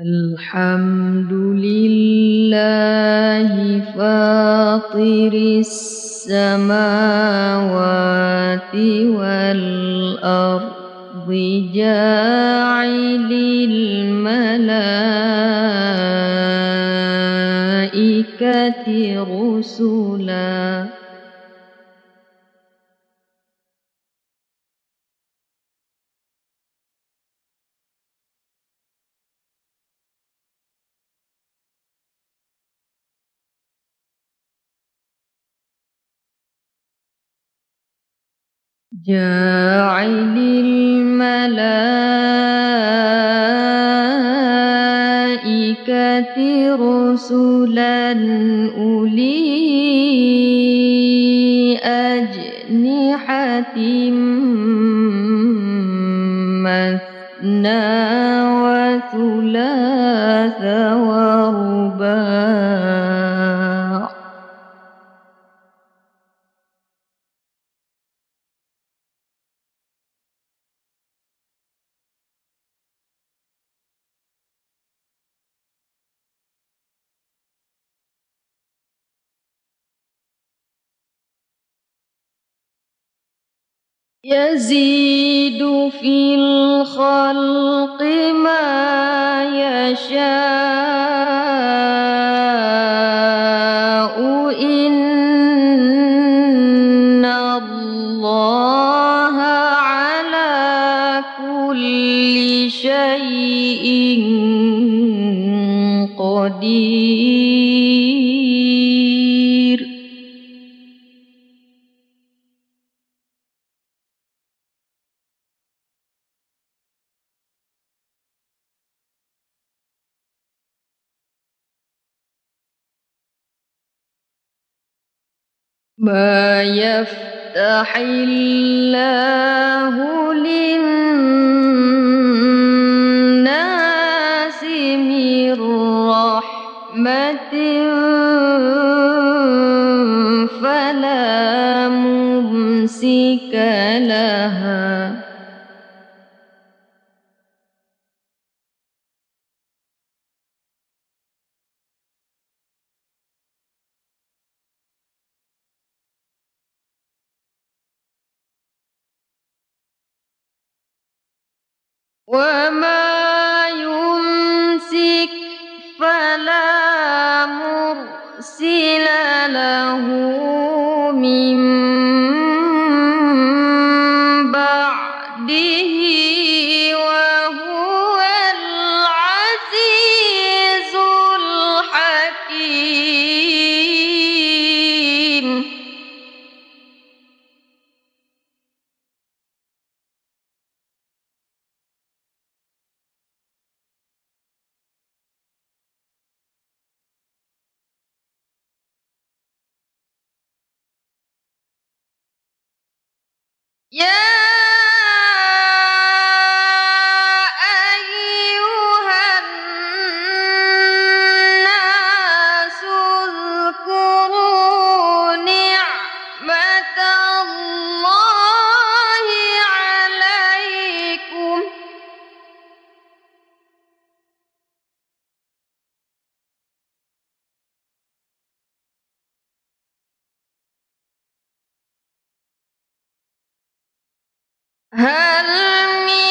الحمد لله فاطر السماوات والأرض جاعل الملائكة رسلاً. جاعل الملائكة رسلا أولي أجنحة مثنى وثلاث ورباع يزيد في الخلق ما يشاء. إن الله على كل شيء قدير. ما يفتح الله للناس من رحمة فلا ممسك لها. وما فلا مرسل له Yeah! هل من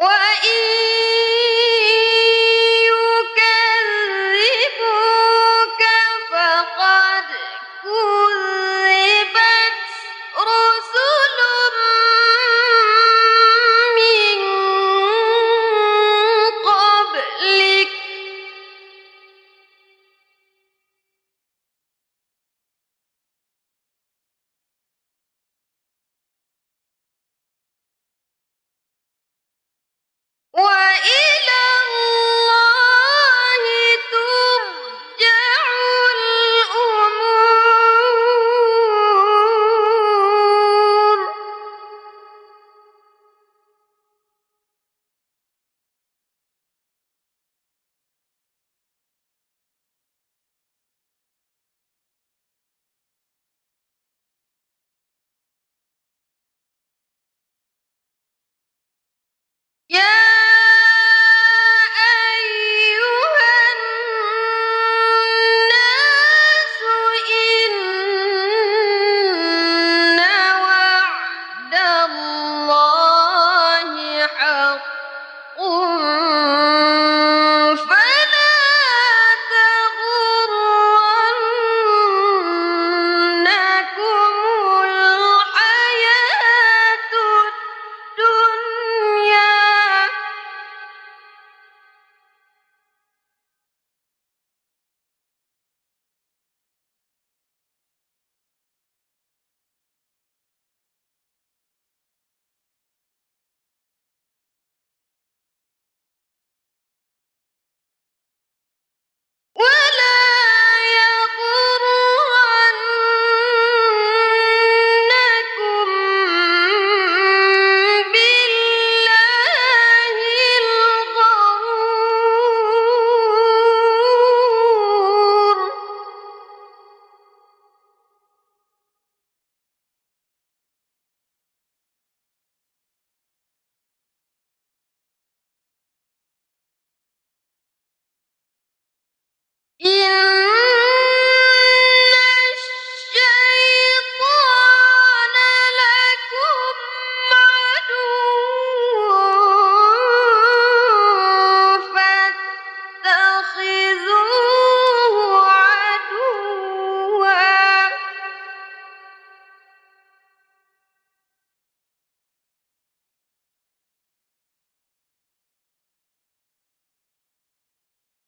وإن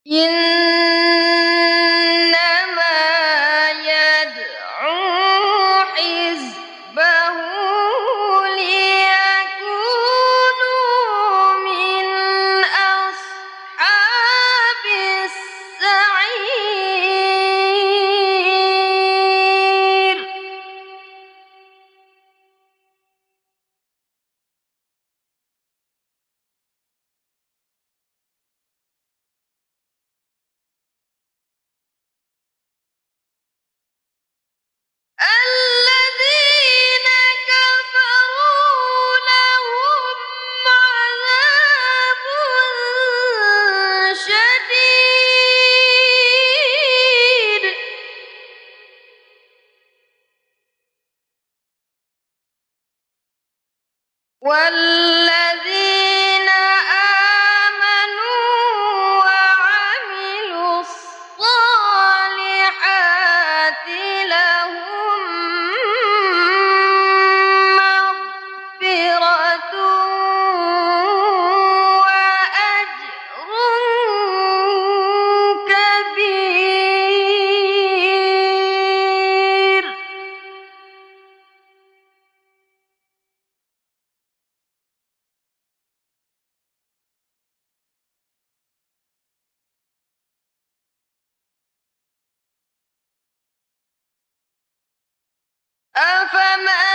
因 والذين أفمن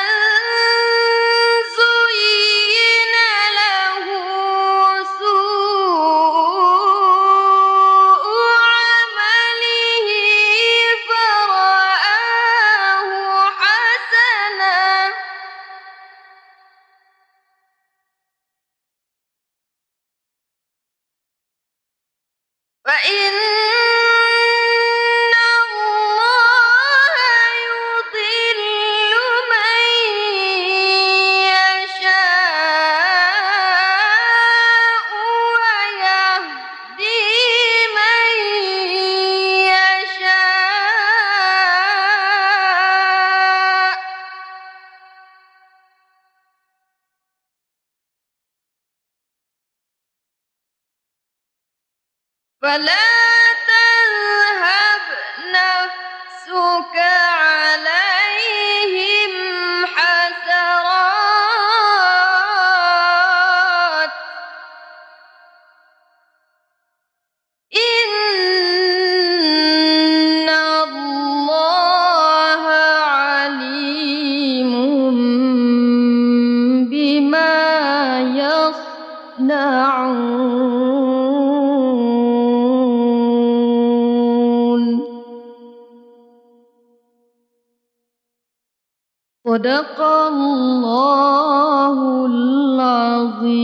يصنعون صدق الله العظيم.